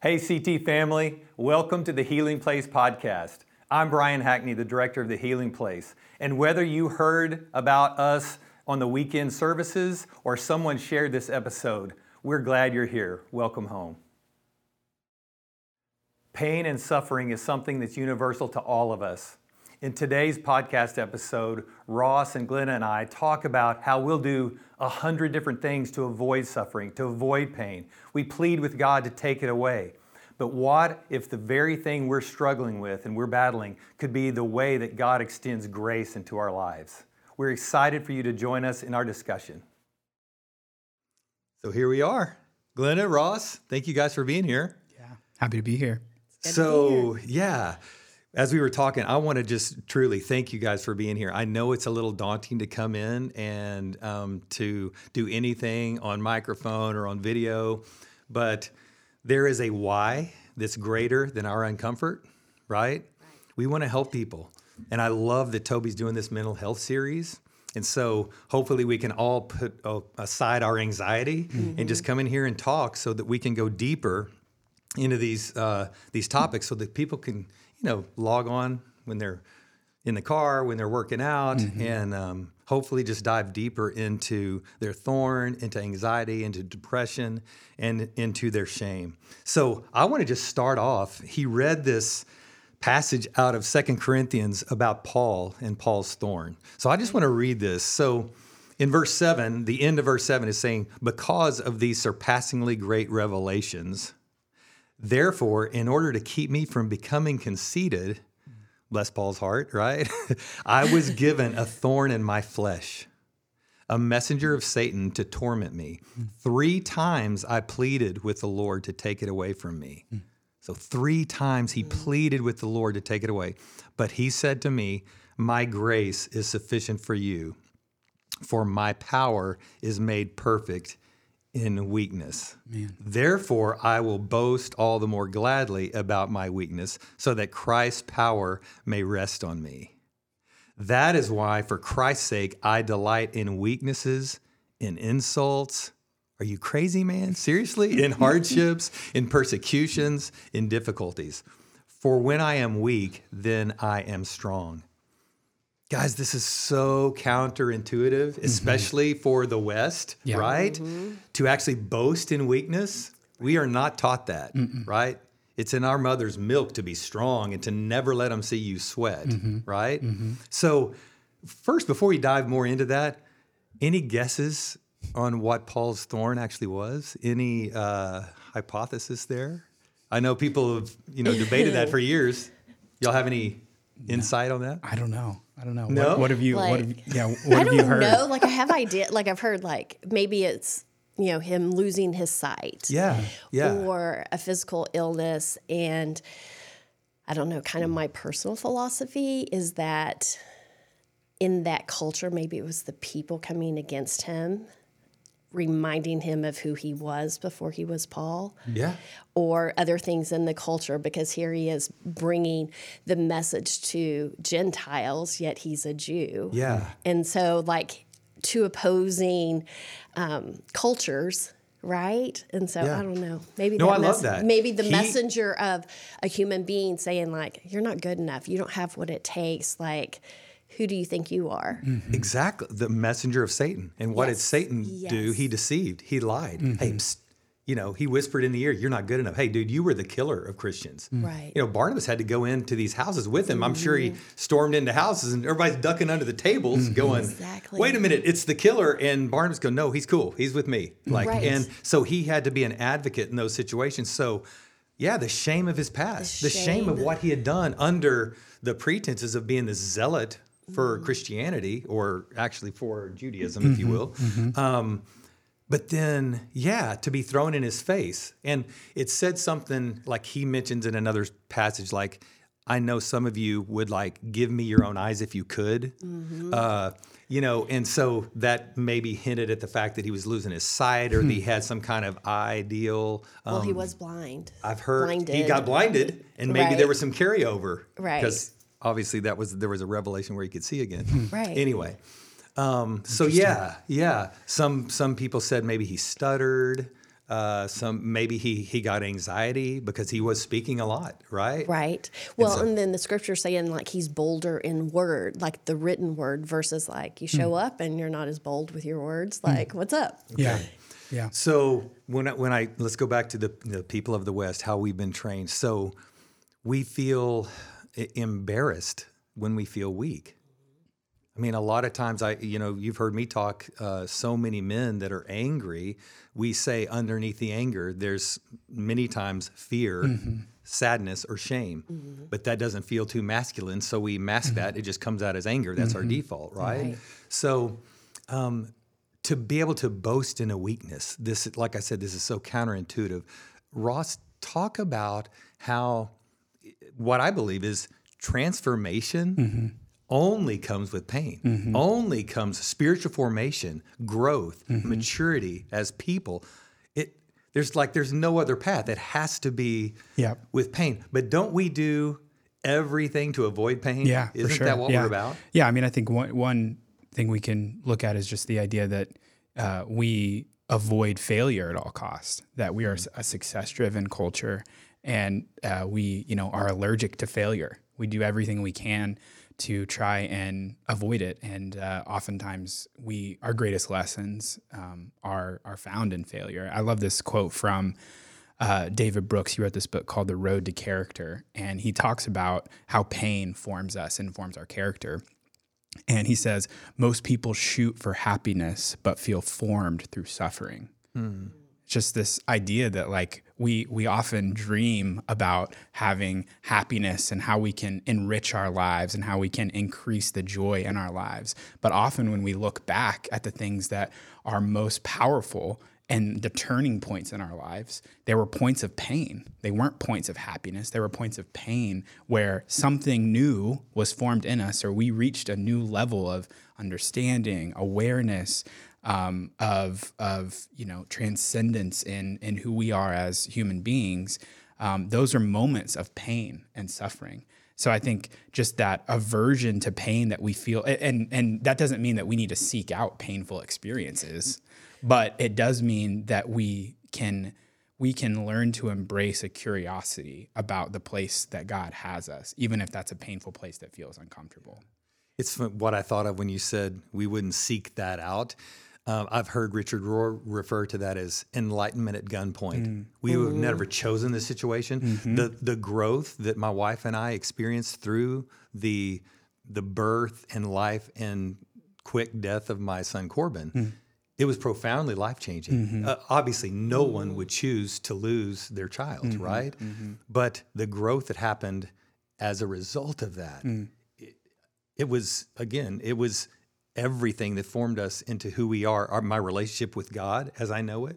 Hey, CT family, welcome to the Healing Place podcast. I'm Brian Hackney, the director of the Healing Place. And whether you heard about us on the weekend services or someone shared this episode, we're glad you're here. Welcome home. Pain and suffering is something that's universal to all of us. In today's podcast episode, Ross and Glenna and I talk about how we'll do a hundred different things to avoid suffering, to avoid pain. We plead with God to take it away. But what if the very thing we're struggling with and we're battling could be the way that God extends grace into our lives? We're excited for you to join us in our discussion. So here we are. Glenna, Ross, thank you guys for being here. Yeah, happy to be here. So, yeah as we were talking, I want to just truly thank you guys for being here. I know it's a little daunting to come in and um, to do anything on microphone or on video, but there is a why that's greater than our uncomfort, right? We want to help people. And I love that Toby's doing this mental health series. And so hopefully we can all put aside our anxiety mm-hmm. and just come in here and talk so that we can go deeper into these uh, these topics so that people can you know, log on when they're in the car, when they're working out, mm-hmm. and um, hopefully just dive deeper into their thorn, into anxiety, into depression, and into their shame. So I want to just start off. He read this passage out of Second Corinthians about Paul and Paul's thorn. So I just want to read this. So in verse 7, the end of verse 7 is saying, Because of these surpassingly great revelations, Therefore, in order to keep me from becoming conceited, bless Paul's heart, right? I was given a thorn in my flesh, a messenger of Satan to torment me. Three times I pleaded with the Lord to take it away from me. So, three times he pleaded with the Lord to take it away. But he said to me, My grace is sufficient for you, for my power is made perfect in weakness. Man. Therefore, I will boast all the more gladly about my weakness, so that Christ's power may rest on me. That is why, for Christ's sake, I delight in weaknesses, in insults. Are you crazy, man? Seriously? In hardships, in persecutions, in difficulties. For when I am weak, then I am strong. Guys, this is so counterintuitive, mm-hmm. especially mm-hmm. for the West, yeah. right? Mm-hmm. To actually boast in weakness. We are not taught that, Mm-mm. right? It's in our mother's milk to be strong and to never let them see you sweat, mm-hmm. right? Mm-hmm. So, first, before we dive more into that, any guesses on what Paul's thorn actually was? Any uh, hypothesis there? I know people have you know debated that for years. Y'all have any insight on that? I don't know. I don't know. No? What, what have you? Like, what have, yeah. What I have you heard? know. Like I have idea. Like I've heard. Like maybe it's you know him losing his sight. Yeah. Yeah. Or a physical illness, and I don't know. Kind of my personal philosophy is that in that culture, maybe it was the people coming against him reminding him of who he was before he was Paul. Yeah. Or other things in the culture because here he is bringing the message to Gentiles, yet he's a Jew. Yeah. And so, like, two opposing um, cultures. Right, and so yeah. I don't know. Maybe no, I love that. Maybe the he, messenger of a human being saying like, "You're not good enough. You don't have what it takes." Like, who do you think you are? Mm-hmm. Exactly. The messenger of Satan. And what yes. did Satan yes. do? He deceived, he lied. Mm-hmm. Hey, psst, you know, he whispered in the ear, You're not good enough. Hey, dude, you were the killer of Christians. Mm. Right. You know, Barnabas had to go into these houses with him. Mm-hmm. I'm sure he mm-hmm. stormed into houses and everybody's ducking under the tables, mm-hmm. going, exactly. Wait a minute, it's the killer. And Barnabas go, No, he's cool. He's with me. Like, right. and so he had to be an advocate in those situations. So, yeah, the shame of his past, the, the shame. shame of what he had done under the pretenses of being the zealot for mm-hmm. Christianity, or actually for Judaism, mm-hmm. if you mm-hmm. will. Mm-hmm. Um, but then, yeah, to be thrown in his face. And it said something like he mentions in another passage, like, I know some of you would like give me your own eyes if you could. Mm-hmm. Uh, you know, and so that maybe hinted at the fact that he was losing his sight or he had some kind of ideal. Um, well, he um, was blind. I've heard blinded. he got blinded, and maybe right. there was some carryover. Right. Because obviously that was there was a revelation where he could see again. right. Anyway, um, so yeah, yeah. Some some people said maybe he stuttered. Uh, some maybe he he got anxiety because he was speaking a lot, right? Right. Well, so- and then the scripture saying like he's bolder in word, like the written word, versus like you show up and you're not as bold with your words. Like, what's up? Yeah. Yeah. So when I, when I let's go back to the, the people of the West, how we've been trained. So we feel embarrassed when we feel weak. I mean, a lot of times, I you know, you've heard me talk. Uh, so many men that are angry, we say underneath the anger, there's many times fear, mm-hmm. sadness, or shame, mm-hmm. but that doesn't feel too masculine. So we mask that. Mm-hmm. It just comes out as anger. That's our default, right? Right. So um, to be able to boast in a weakness this like i said this is so counterintuitive ross talk about how what i believe is transformation mm-hmm. only comes with pain. Mm-hmm. Only comes spiritual formation growth mm-hmm. maturity as people. It there's like there's no other path. It has to be Yep. with pain. But don't we do everything to avoid pain? Yeah, isn't for sure. that what yeah. we're about? Yeah, I mean, I think one one thing we can look at is just the idea that uh, we avoid failure at all costs. That we are a success driven culture, and uh, we, you know, are allergic to failure. We do everything we can to try and avoid it, and uh, oftentimes we our greatest lessons um, are are found in failure. I love this quote from uh, David Brooks. He wrote this book called The Road to Character, and he talks about how pain forms us and forms our character. And he says, most people shoot for happiness, but feel formed through suffering. Just this idea that like we we often dream about having happiness and how we can enrich our lives and how we can increase the joy in our lives. But often when we look back at the things that are most powerful and the turning points in our lives, there were points of pain. They weren't points of happiness. There were points of pain where something new was formed in us, or we reached a new level of understanding, awareness, um, of of you know transcendence in in who we are as human beings. Um, those are moments of pain and suffering. So I think just that aversion to pain that we feel, and and that doesn't mean that we need to seek out painful experiences, but it does mean that we can we can learn to embrace a curiosity about the place that God has us, even if that's a painful place that feels uncomfortable. It's what I thought of when you said we wouldn't seek that out. Um, I've heard Richard Rohr refer to that as enlightenment at gunpoint. Mm. We have never chosen this situation. Mm-hmm. The the growth that my wife and I experienced through the the birth and life and quick death of my son Corbin, mm. it was profoundly life changing. Mm-hmm. Uh, obviously, no one would choose to lose their child, mm-hmm. right? But the growth that happened as a result of that mm. it was again it was everything that formed us into who we are our, my relationship with god as i know it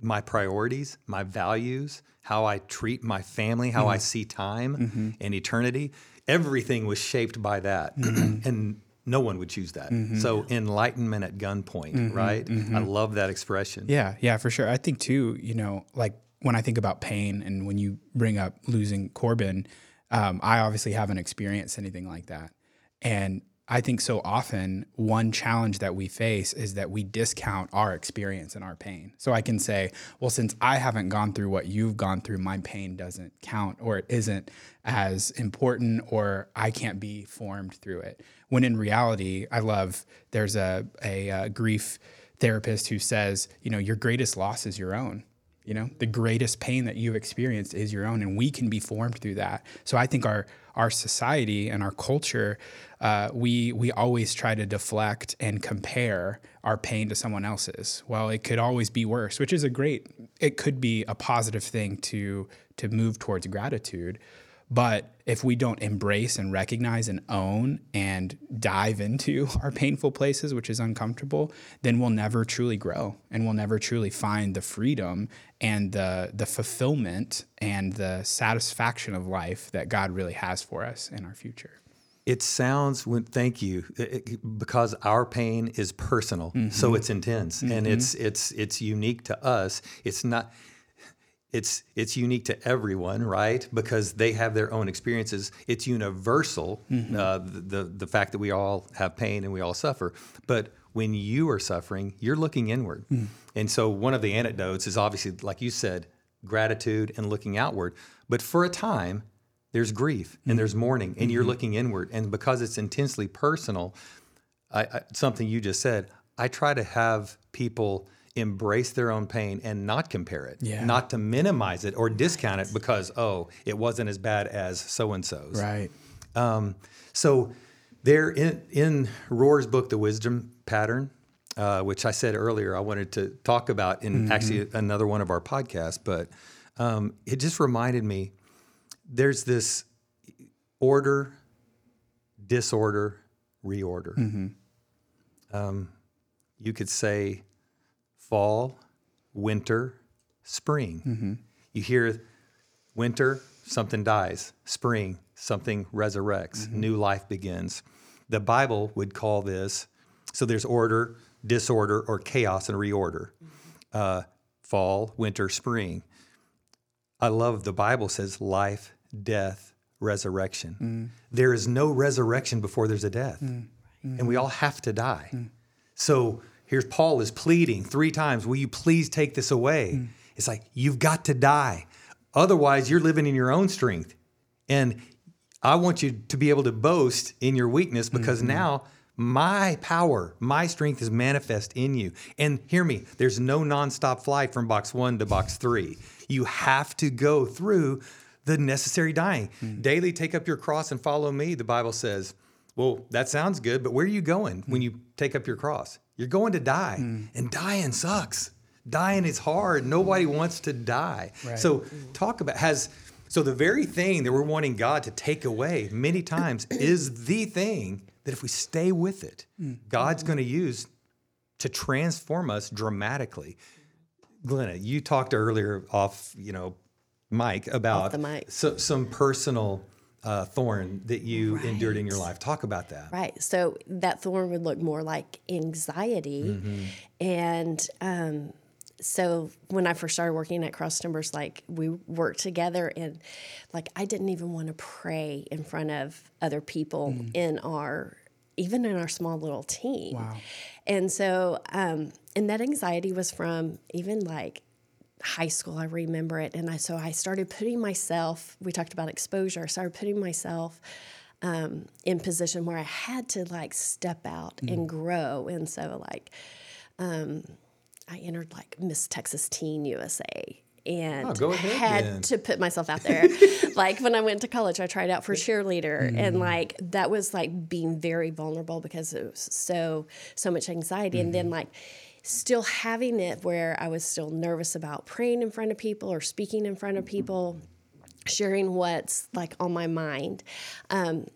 my priorities my values how i treat my family how i mm-hmm. see time mm-hmm. and eternity everything was shaped by that. Mm-hmm. And no one would choose that. So enlightenment at gunpoint right? I love that expression. Yeah, yeah, for sure. I think too, you know, like when I think about pain and when you bring up losing Corbin, um, I obviously haven't experienced anything like that. And I think so often one challenge that we face is that we discount our experience and our pain. So I can say, well, since I haven't gone through what you've gone through, my pain doesn't count or it isn't as important or I can't be formed through it. When in reality, I love there's a, a, uh grief therapist who says, you know, your greatest loss is your own. You know, the greatest pain that you've experienced is your own, and we can be formed through that. So I think our our society and our culture, uh, we we always try to deflect and compare our pain to someone else's. Well, it could always be worse, which is a great. It could be a positive thing to to move towards gratitude. But if we don't embrace and recognize and own and dive into our painful places, which is uncomfortable, then we'll never truly grow and we'll never truly find the freedom and the, the fulfillment and the satisfaction of life that God really has for us in our future. It sounds, when, thank you, it- because our pain is personal, so mm-hmm. it's intense and mm-hmm. it's it's it's unique to us. It's not. It's it's unique to everyone, right? Because they have their own experiences. It's universal, mm-hmm. uh, the, the the fact that we all have pain and we all suffer. But when you are suffering, you're looking inward. Mm. And so one of the antidotes is obviously, like you said, gratitude and looking outward. But for a time, there's grief and mm. there's mourning, and you're mm-hmm. looking inward. And because it's intensely personal, I, I, something you just said, I try to have people embrace their own pain and not compare it, Yeah. not to minimize it or discount it because, oh, it wasn't as bad as so and so's. Right. Um, so there in in Rohr's book, The Wisdom Pattern, uh, which I said earlier, I wanted to talk about in actually another one of our podcasts, but um, it just reminded me there's this order, disorder, reorder. Um, you could say fall, winter, spring. Mm-hmm. You hear winter, something dies. Spring, something resurrects. Mm-hmm. New life begins. The Bible would call this so there's order, disorder, or chaos and reorder. Uh, fall, winter, spring. I love the Bible says life, death, resurrection. Mm. There is no resurrection before there's a death. Mm. And we mm-hmm. all have to die. Mm. So here's Paul is pleading three times, Will you please take this away? Mm. It's like, you've got to die. Otherwise, you're living in your own strength. And I want you to be able to boast in your weakness because mm-hmm. now my power, my strength is manifest in you. And hear me, there's no nonstop flight from box one to box three. You have to go through the necessary dying. Mm. Daily take up your cross and follow me, the Bible says. Well, that sounds good, but where are you going when mm. you take up your cross? You're going to die, hmm. and dying sucks. Dying is hard. Nobody wants to die. Right. So, talk about has so the very thing that we're wanting God to take away many times is the thing that if we stay with it, hmm. God's hmm. going to use to transform us dramatically. Glenna, you talked earlier off, you know, Mike about the mic. So, some personal uh, thorn that you endured in your life. Talk about that. Right. So that thorn would look more like anxiety. And um, so when I first started working at Cross Timbers, like we worked together and like I didn't even want to pray in front of other people in our even in our small little team. Wow. And so um, and that anxiety was from even like high school i remember it. And i so i started putting myself we talked about exposure i started putting myself um, in position where i had to like step out and grow. And so like um, i entered like miss texas teen usa and Oh, ahead had to put myself out there. Like when i went to college i tried out for cheerleader and like that was like being very vulnerable because it was so so much anxiety. And then like still having it where I was still nervous about praying in front of people or speaking in front of people, sharing what's like on my mind. Um,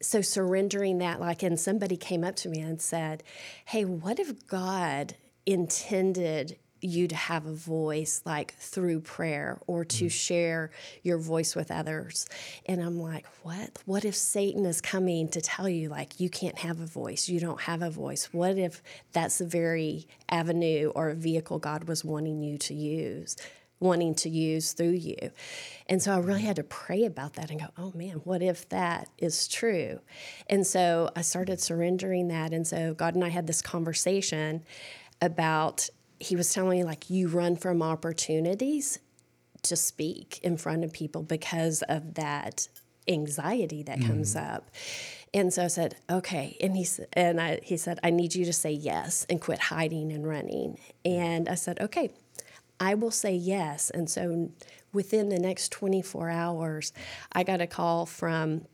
so surrendering that, like, and somebody came up to me and said, Hey, what if God intended you to have a voice like through prayer or to mm-hmm. share your voice with others? And I'm like, What? What if Satan is coming to tell you, like, you can't have a voice? You don't have a voice? What if that's the very avenue or vehicle God was wanting you to use? wanting to use through you. And so I really mm-hmm. had to pray about that and go, oh man, what if that is true? And so I started surrendering that. And so God and I had this conversation about, he was telling me, like, you run from opportunities to speak in front of people because of that anxiety that mm-hmm. comes up. And so I said, okay. And he said, and I, he said, I need you to say yes and quit hiding and running. And I said, okay, I will say yes. And so within the next 24 hours, I got a call from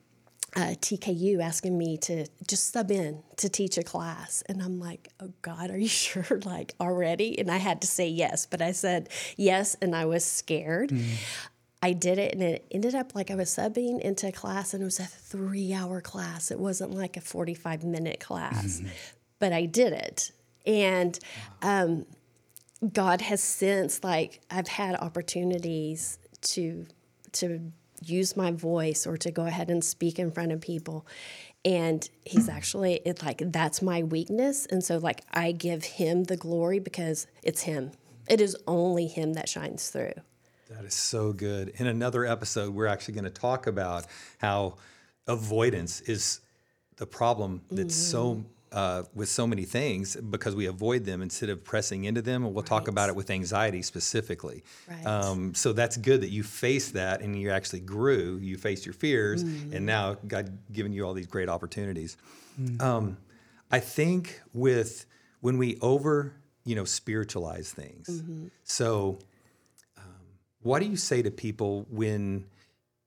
uh, TKU asking me to just sub in to teach a class. And I'm like, oh God, are you sure? Like already? And I had to say yes, but I said yes, and I was scared. I did it, and it ended up like I was subbing into a class, and it was a three hour class. It wasn't like a 45 minute class, but I did it. And um, God has since like I've had opportunities to to use my voice or to go ahead and speak in front of people. And he's actually it like that's my weakness. And so like I give him the glory because it's him. It is only him that shines through. That is so good. In another episode, we're actually going to talk about how avoidance is the problem that so mm-hmm. Uh, with so many things because we avoid them instead of pressing into them. And we'll talk about it with anxiety specifically. Right. Um, so that's good that you faced that and you actually grew. You faced your fears, and now God given you all these great opportunities. Um, I think with when we over, you know, spiritualize things. So, um, what do you say to people when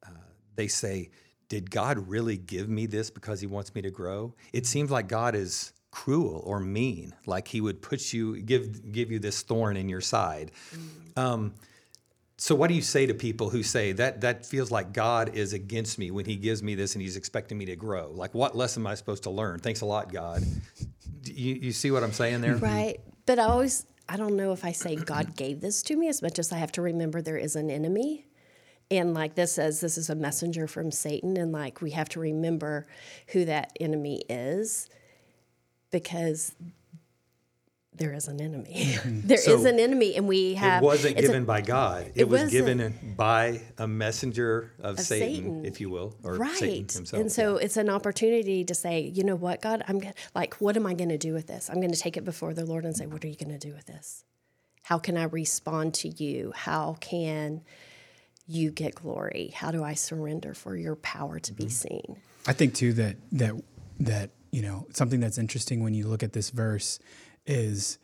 uh, they say, "Did God really give me this because He wants me to grow?" It seems like God is cruel or mean, like He would put you give give you this thorn in your side. Um, so, what do you say to people who say that that feels like God is against me when He gives me this and He's expecting me to grow? Like, what lesson am I supposed to learn? Thanks a lot, God. You, you see what I'm saying there? Right. But I always, I don't know if I say God gave this to me as much as I have to remember there is an enemy. And like this says, this is a messenger from Satan. And like we have to remember who that enemy is because there is an enemy. Mm-hmm. There is So, an enemy. And we have. It wasn't it's a- given by God. It, it was given by a messenger of, Satan, Satan. if you will, or right Satan himself. and so it's an opportunity to say you know what god i'm gonna like what am i going to do with this i'm going to take it before the lord and say what are you going to do with this how can i respond to you how can you get glory how do i surrender for your power to Mm-hmm. be seen I think too that that that you know something that's interesting when you look at this verse is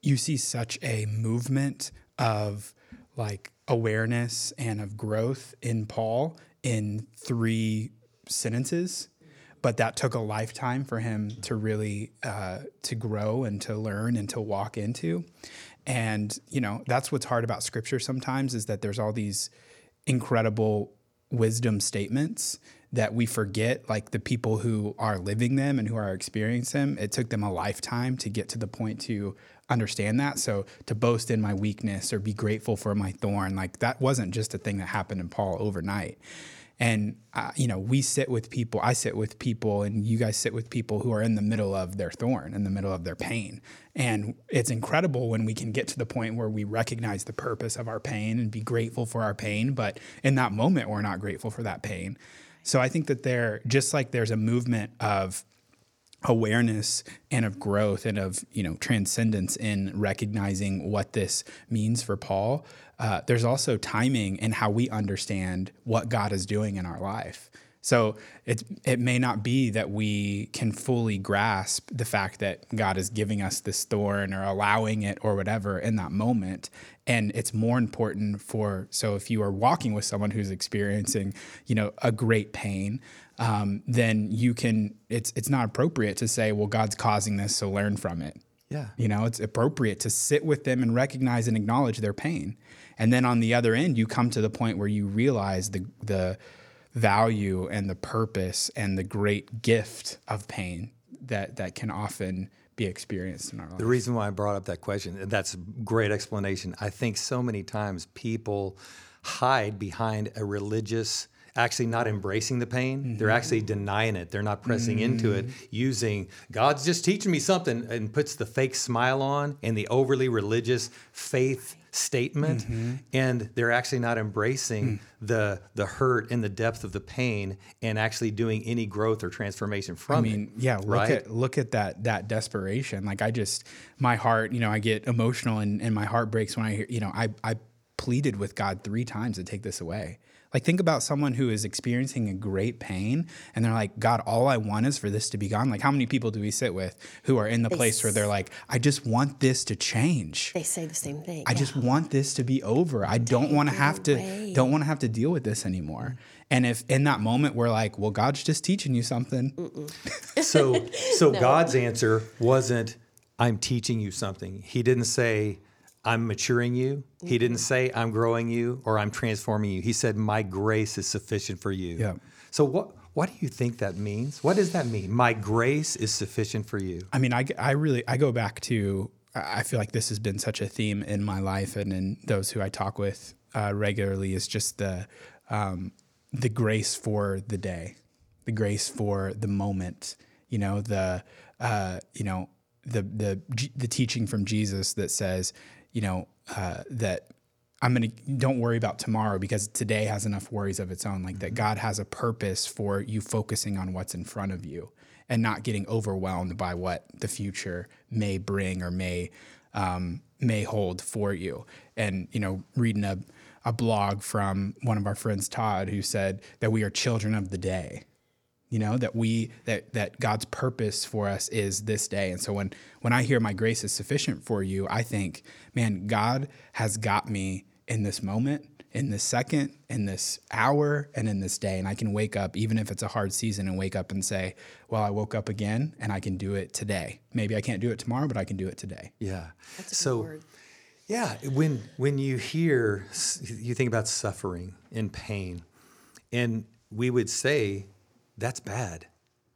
you see such a movement of like awareness and of growth in Paul in three sentences, but that took a lifetime for him to really uh, to grow and to learn and to walk into. And you know that's what's hard about Scripture sometimes is that there's all these incredible wisdom statements that we forget like the people who are living them and who are experiencing them. It took them a lifetime to get to the point to understand that. So to boast in my weakness or be grateful for my thorn like that wasn't just a thing that happened in paul overnight and uh, you know we sit with people i sit with people and you guys sit with people who are in the middle of their thorn in the middle of their pain. And it's incredible when we can get to the point where we recognize the purpose of our pain and be grateful for our pain but in that moment we're not grateful for that pain. So i think that there just like there's a movement of awareness and of growth and of you know transcendence in recognizing what this means for Paul. Uh, there's also timing in how we understand what God is doing in our life. So it it may not be that we can fully grasp the fact that God is giving us this thorn or allowing it or whatever in that moment. And it's more important for so if you are walking with someone who's experiencing, you know, a great pain, um, then you can. It's it's not appropriate to say, well, God's causing this, so learn from it. Yeah. You know, it's appropriate to sit with them and recognize and acknowledge their pain. And then on the other end, you come to the point where you realize the the value and the purpose and the great gift of pain that that can often be experienced in our life. The reason why I brought up that question, and that's a great explanation. I think so many times people hide behind a religious, actually not embracing the pain. They're mm-hmm. actually denying it. They're not pressing into it, mm-hmm. using God's just teaching me something and puts the fake smile on and the overly religious faith statement mm-hmm. and they're actually not embracing mm. the the hurt and the depth of the pain and actually doing any growth or transformation from it. I mean, it yeah, look right? at look at that that desperation. Like I just my heart, you know, I get emotional and, and my heart breaks when I hear, you know, I I pleaded with God three times to take this away. Like think about someone who is experiencing a great pain and they're like, God, all I want is for this to be gone. Like how many people do we sit with who are in the place where they're like, I just want this to change. they say the same thing I just want this to be over. I don't want to have to don't want to have to deal with this anymore. Mm-hmm. And if in that moment we're like, well, God's just teaching you something. So, so God's answer wasn't, "I'm teaching you something." He didn't say, "I'm maturing you." He didn't say, "I'm growing you" or "I'm transforming you." He said, "My grace is sufficient for you." Yeah. So, what what do you think that means? What does that mean? My grace is sufficient for you. I mean, I, I really I go back to I feel like this has been such a theme in my life and in those who I talk with uh, regularly is just the um, the grace for the day, the grace for the moment. You know the uh, you know the the the teaching from Jesus that says you know uh, that I'm gonna don't worry about tomorrow because today has enough worries of its own. Like that, God has a purpose for you focusing on what's in front of you and not getting overwhelmed by what the future may bring or may um, may hold for you. And you know, reading a a blog from one of our friends, Todd, who said that we are children of the day you know that we that that god's purpose for us is this day and so when when i hear my grace is sufficient for you i think man god has got me in this moment in this second in this hour and in this day and i can wake up even if it's a hard season and wake up and say well i woke up again and i can do it today maybe i can't do it tomorrow but i can do it today Yeah. That's a so word. Yeah, when when you hear you think about suffering and pain, and we would say that's bad.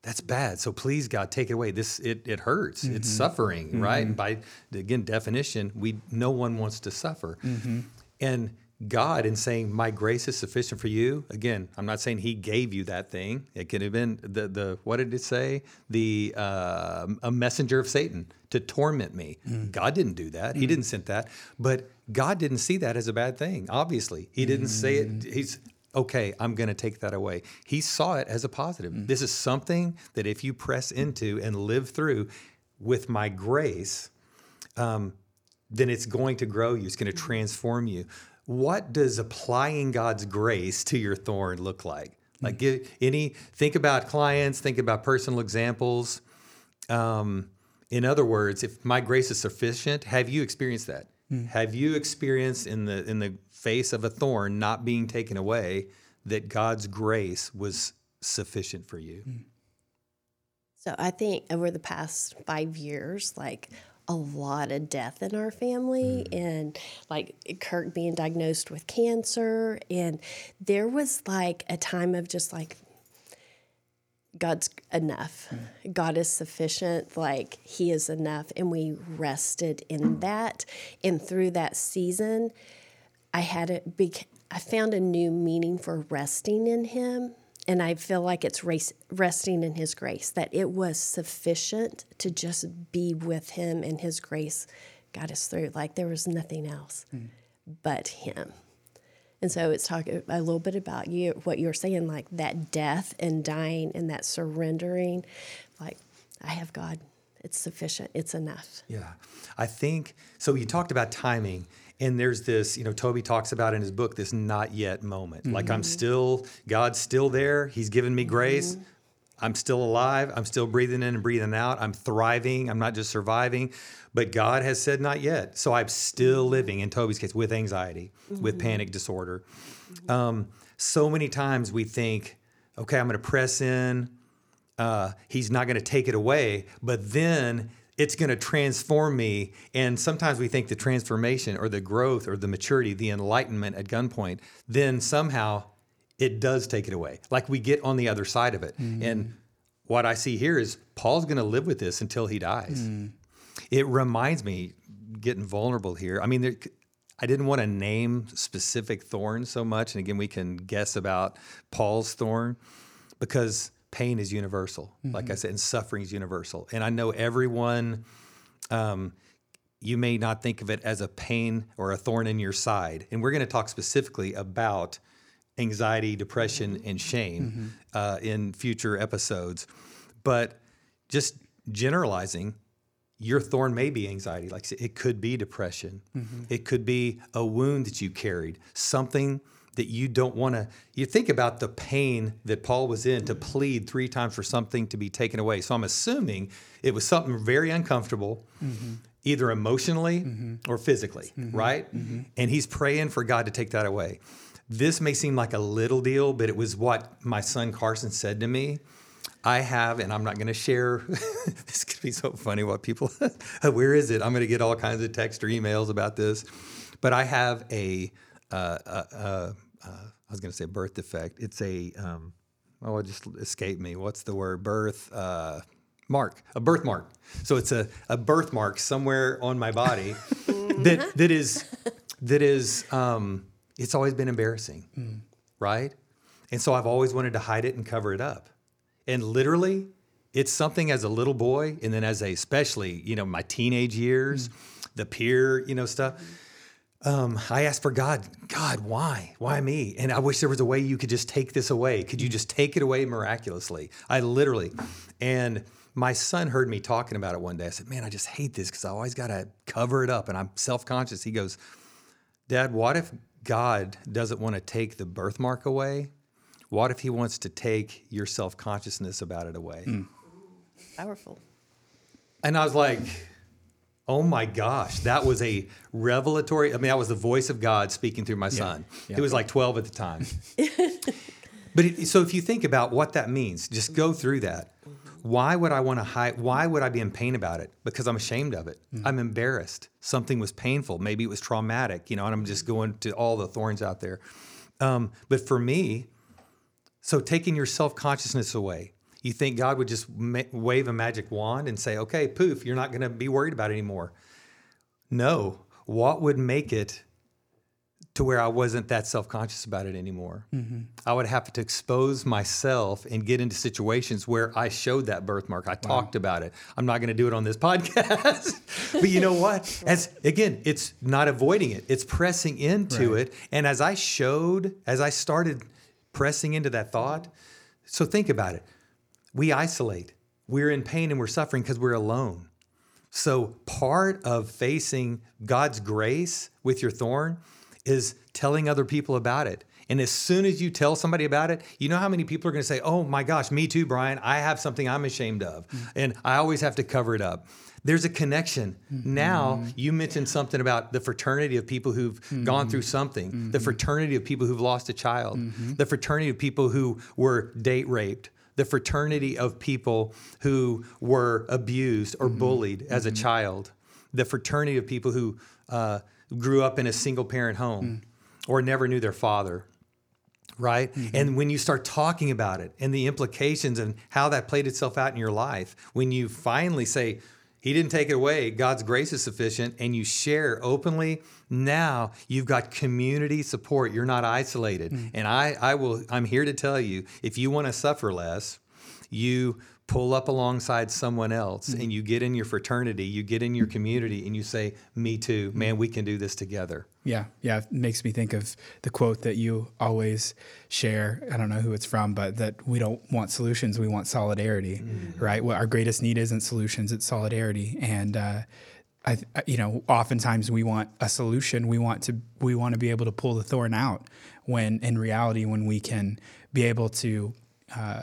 That's bad. So please God, take it away. This it it hurts. It's mm-hmm. suffering, mm-hmm. right? And by again definition, we no one wants to suffer. Mm-hmm. And God, in saying, "My grace is sufficient for you," again, I'm not saying He gave you that thing. It could have been the the what did it say? The uh, a messenger of Satan to torment me. Mm. God didn't do that. He mm. didn't send that. But God didn't see that as a bad thing. Obviously, He didn't say it. Mm. He's okay. I'm going to take that away. He saw it as a positive. Mm-hmm. This is something that if you press mm-hmm. into and live through with my grace, um, then it's going to grow you. It's going to mm-hmm. transform you. What does applying God's grace to your thorn look like? Like give any think about clients, think about personal examples. Um, in other words, if my grace is sufficient, have you experienced that? Hmm. Have you experienced in the in the face of a thorn not being taken away that God's grace was sufficient for you? Hmm. So I think over the past five years, like a lot of death in our family, hmm. and like Kirk being diagnosed with cancer, and there was like a time of just like God's enough. God is sufficient. Like He is enough. And we rested in that. And through that season, I had it, bec- I found a new meaning for resting in Him. And I feel like it's race, resting in His grace, that it was sufficient to just be with Him and His grace got us through. Like there was nothing else hmm. but Him. And so it's talking a little bit about you, what you're saying, like that death and dying and that surrendering. Like, I have God. It's sufficient. It's enough. Yeah. I think so. You talked about timing, and there's this, you know, Toby talks about in his book this not yet moment. Like, I'm mm-hmm. still, God's still there. He's given me grace. Mm-hmm. I'm still alive. I'm still breathing in and breathing out. I'm thriving. I'm not just surviving. But God has said not yet. So I'm still living, in Toby's case, with anxiety, with panic disorder. Um, so many times we think, okay, I'm going to press in uh, he's not going to take it away, but then it's going to transform me. And sometimes we think the transformation or the growth or the maturity, the enlightenment at gunpoint, then somehow it does take it away. Like we get on the other side of it. Mm-hmm. And what I see here is Paul's going to live with this until he dies. Mm. It reminds me, getting vulnerable here. I mean, there, I didn't want to name specific thorns so much. And again, we can guess about Paul's thorn because pain is universal, like I mm-hmm. said, and suffering is universal. And I know everyone, um, you may not think of it as a pain or a thorn in your side. And we're going to talk specifically about anxiety, depression, mm-hmm. and shame mm-hmm. uh, in future episodes. But just generalizing, your thorn may be anxiety. Like it could be depression. Mm-hmm. It could be a wound that you carried, something that you don't want to. You think about the pain that Paul was in to plead three times for something to be taken away. So I'm assuming it was something very uncomfortable, either emotionally or physically, right? And he's praying for God to take that away. This may seem like a little deal, but it was what my son Carson said to me. I have, and I'm not going to share. this could be so funny. What people, where is it? I'm going to get all kinds of text or emails about this. But I have a, uh, uh, uh, uh, I was going to say birth defect. It's a, um, oh, it just escaped me. What's the word? Birth uh, mark, a birthmark. So it's a, a birthmark somewhere on my body that that is that is. Um, it's always been embarrassing, mm. right? And so I've always wanted to hide it and cover it up. And literally, it's something as a little boy, and then as a especially, you know, my teenage years, mm. the peer, you know, stuff. um, I asked for God, God, why? Why me? And I wish there was a way you could just take this away. Could you mm. just take it away miraculously? I literally, and my son heard me talking about it one day. I said, Man, I just hate this because I always got to cover it up and I'm self conscious. He goes, Dad, what if God doesn't want to take the birthmark away? What if he wants to take your self consciousness about it away? Mm. Powerful. And I was like, Oh my gosh, that was a revelatory. I mean, that was the voice of God speaking through my son. Yeah. He was like 12 at the time. but it, so if you think about what that means, just go through that. Why would I want to hide? Why would I be in pain about it? Because I'm ashamed of it. Mm-hmm. I'm embarrassed. Something was painful. Maybe it was traumatic, you know, and I'm just going to all the thorns out there. Um, but for me, so taking your self consciousness away, you think God would just ma- wave a magic wand and say, okay, poof, you're not going to be worried about it anymore. No. What would make it to where I wasn't that self conscious about it anymore? Mm-hmm. I would have to expose myself and get into situations where I showed that birthmark. I wow. talked about it. I'm not going to do it on this podcast. but you know what? As again, it's not avoiding it, it's pressing into right. it. And as I showed, as I started pressing into that thought, so think about it we isolate. We're in pain and we're suffering because we're alone. So, part of facing God's grace with your thorn is telling other people about it. And as soon as you tell somebody about it, you know how many people are going to say, Oh my gosh, me too, Brian. I have something I'm ashamed of. Mm-hmm. And I always have to cover it up. There's a connection. Mm-hmm. Now, you mentioned something about the fraternity of people who've mm-hmm. gone through something, the mm-hmm. fraternity of people who've lost a child, mm-hmm. the fraternity of people who were date raped, the fraternity of people who were abused or mm-hmm. bullied as a child, the fraternity of people who uh, grew up in a single parent home mm. or never knew their father. Right. Mm-hmm. And when you start talking about it and the implications and how that played itself out in your life, when you finally say, he didn't take it away. God's grace is sufficient, and you share openly. Now you've got community support. You're not isolated. Mm-hmm. And I, I will. I'm here to tell you, if you want to suffer less, you pull up alongside someone else mm-hmm. and you get in your fraternity, you get in your community and you say, Me too, mm-hmm. man, we can do this together. Yeah, yeah. It makes me think of the quote that you always share. I don't know who it's from, but that we don't want solutions, we want solidarity, mm-hmm. right? Well, our greatest need isn't solutions, it's solidarity. And, uh, I, you know, oftentimes we want a solution. We want to, we want to be able to pull the thorn out. When in reality, when we can be able to uh,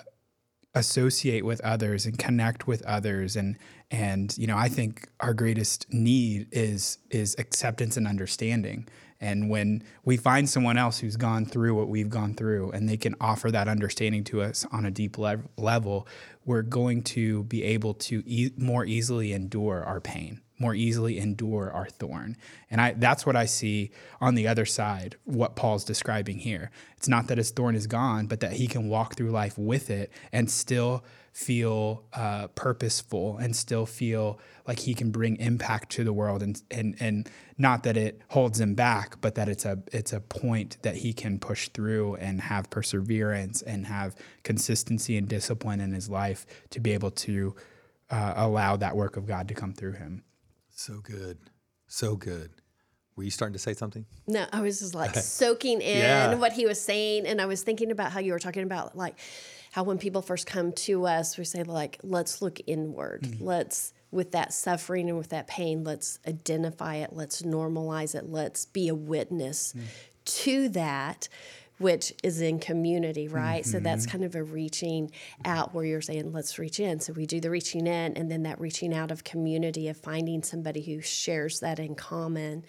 associate with others and connect with others. And and you know I think our greatest need is is acceptance and understanding. And when we find someone else who's gone through what we've gone through and they can offer that understanding to us on a deep le- level we're going to be able to e- more easily endure our pain more easily endure our thorn. And I that's what I see on the other side, what Paul's describing here. It's not that his thorn is gone, but that he can walk through life with it and still feel uh, purposeful and still feel like he can bring impact to the world and and and not that it holds him back but that it's a it's a point that he can push through and have perseverance and have consistency and discipline in his life to be able to uh, allow that work of God to come through him. So good. So good. Were you starting to say something? No, I was just like soaking in yeah. what he was saying. And I was thinking about how you were talking about like how when people first come to us, we say, like, let's look inward. Mm-hmm. Let's, with that suffering and with that pain, let's identify it. Let's normalize it. Let's be a witness mm-hmm. to that which is in community, right? Mm-hmm. So that's mm-hmm. kind of a reaching out where you're saying, let's reach in. So we do the reaching in, and then that reaching out of community, of finding somebody who shares that in common.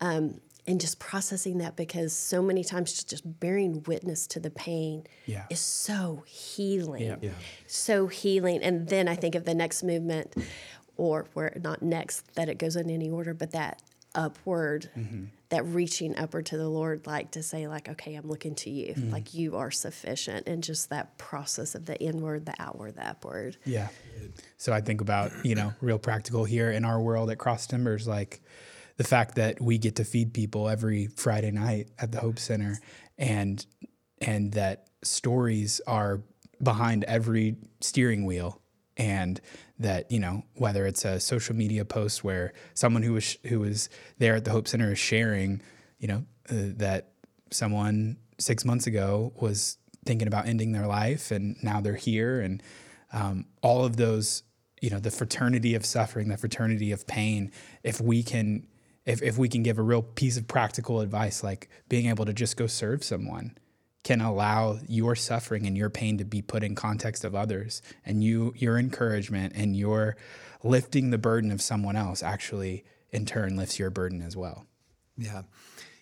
Um, and just processing that because so many times just bearing witness to the pain yeah. is so healing yeah. Yeah. so healing and then i think of the next movement or where not next that it goes in any order but that upward mm-hmm that reaching upward to the Lord, like to say, like, okay, I'm looking to you, mm like you are sufficient, and just that process of the inward, the outward, the upward. Yeah. So I think about you know real practical here in our world at Cross Timbers, like the fact that we get to feed people every Friday night at the Hope Center, and and that stories are behind every steering wheel and that you know whether it's a social media post where someone who was who was there at the Hope Center is sharing, you know, uh, that someone six months ago was thinking about ending their life and now they're here. And um, all of those you know the fraternity of suffering the fraternity of pain if we can if, if we can give a real piece of practical advice like being able to just go serve someone can allow your suffering and your pain to be put in context of others. And you your encouragement and your lifting the burden of someone else actually in turn lifts your burden as well. Yeah.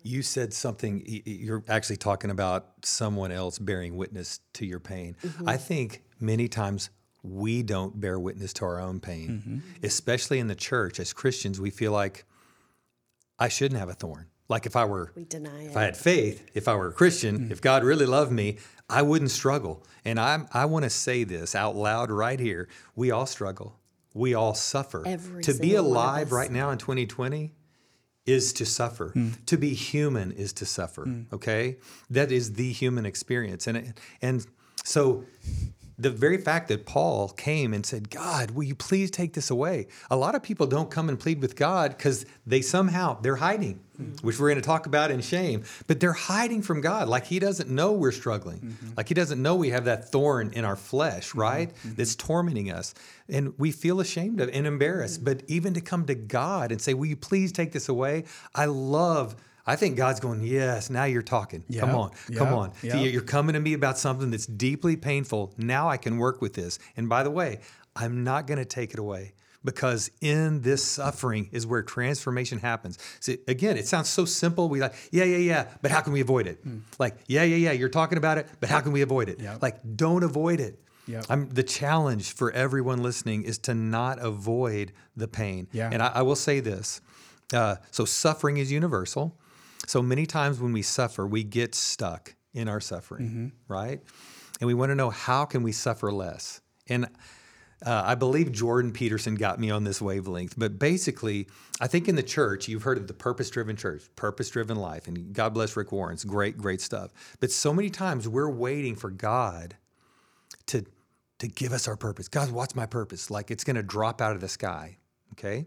You said something you're actually talking about someone else bearing witness to your pain. Mm-hmm. i think many times we don't bear witness to our own pain. Mm-hmm. especially in the church as christians we feel like i shouldn't have a thorn like if I were, we deny if I had faith, if I were a Christian, mm if God really loved me, I wouldn't struggle. And I, I want to say this out loud right here: we all struggle, we all suffer. Every to be alive right now in 2020 is to suffer. Mm. To be human is to suffer. Mm. Okay, that is the human experience, and and so the very fact that Paul came and said, God, will you please take this away? A lot of people don't come and plead with God because they somehow they're hiding, mm-hmm. which we're going to talk about in shame, but they're hiding from God. Like he doesn't know we're struggling. Mm-hmm. Like he doesn't know we have that thorn in our flesh, mm-hmm. right? Mm-hmm. That's tormenting us. And we feel ashamed of and embarrassed. But even to come to God and say, Will you please take this away? I love I think God's going, yes, now you're talking. Yep, come on, yep, come on. Yep. You're coming to me about something that's deeply painful. Now I can work with this. And by the way, I'm not going to take it away because in this suffering is where transformation happens. See, again, it sounds so simple. We like, yeah, yeah, yeah, but how can we avoid it? Mm. Like, yeah, yeah, yeah, you're talking about it, but how can we avoid it? Yep. Like, don't avoid it. Yep. I'm, the challenge for everyone listening is to not avoid the pain. Yeah. And I, I will say this uh, so, suffering is universal. So many times when we suffer, we get stuck in our suffering, mm-hmm. right? And we want to know how can we suffer less? And uh, I believe Jordan Peterson got me on this wavelength. But basically, I think in the church, you've heard of the purpose driven church, purpose driven life. And God bless Rick Warren. It's great, great stuff. But so many times we're waiting for God to, to give us our purpose. God, what's my purpose? Like it's going to drop out of the sky. Okay.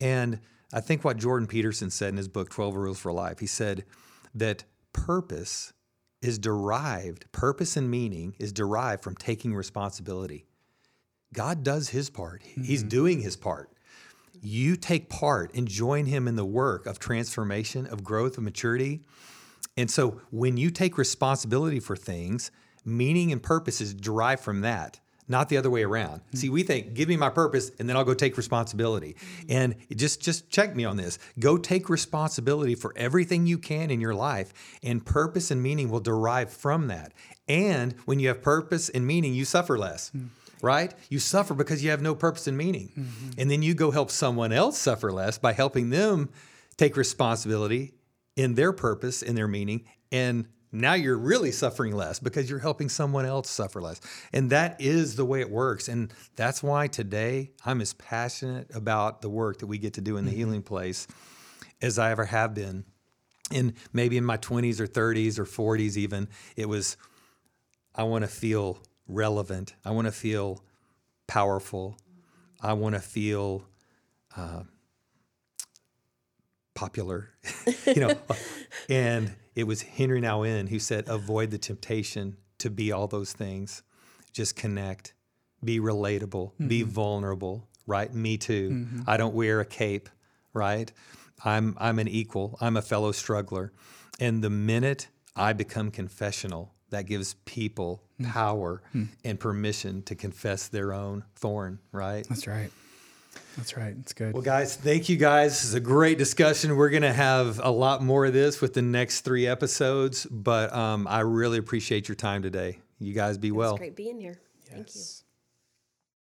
And I think what Jordan Peterson said in his book, 12 Rules for Life, he said that purpose is derived, purpose and meaning is derived from taking responsibility. God does his part, mm-hmm. he's doing his part. You take part and join him in the work of transformation, of growth, of maturity. And so when you take responsibility for things, meaning and purpose is derived from that not the other way around. Mm-hmm. See, we think, give me my purpose and then I'll go take responsibility. Mm-hmm. And just just check me on this. Go take responsibility for everything you can in your life and purpose and meaning will derive from that. And when you have purpose and meaning, you suffer less. Mm-hmm. Right? You suffer because you have no purpose and meaning. Mm-hmm. And then you go help someone else suffer less by helping them take responsibility in their purpose, in their meaning, and now you're really suffering less because you're helping someone else suffer less. And that is the way it works. And that's why today I'm as passionate about the work that we get to do in the mm-hmm. healing place as I ever have been. And maybe in my 20s or 30s or 40s, even, it was I want to feel relevant. I want to feel powerful. I want to feel uh, popular, you know. and it was Henri Nouwen who said, avoid the temptation to be all those things. Just connect, be relatable, mm-hmm. be vulnerable, right? Me too. Mm-hmm. I don't wear a cape, right? I'm, I'm an equal, I'm a fellow struggler. And the minute I become confessional, that gives people mm. power mm. and permission to confess their own thorn, right? That's right. That's right. It's good. Well, guys, thank you guys. This is a great discussion. We're going to have a lot more of this with the next three episodes, but um, I really appreciate your time today. You guys be well. It's great being here. Yes. Thank you.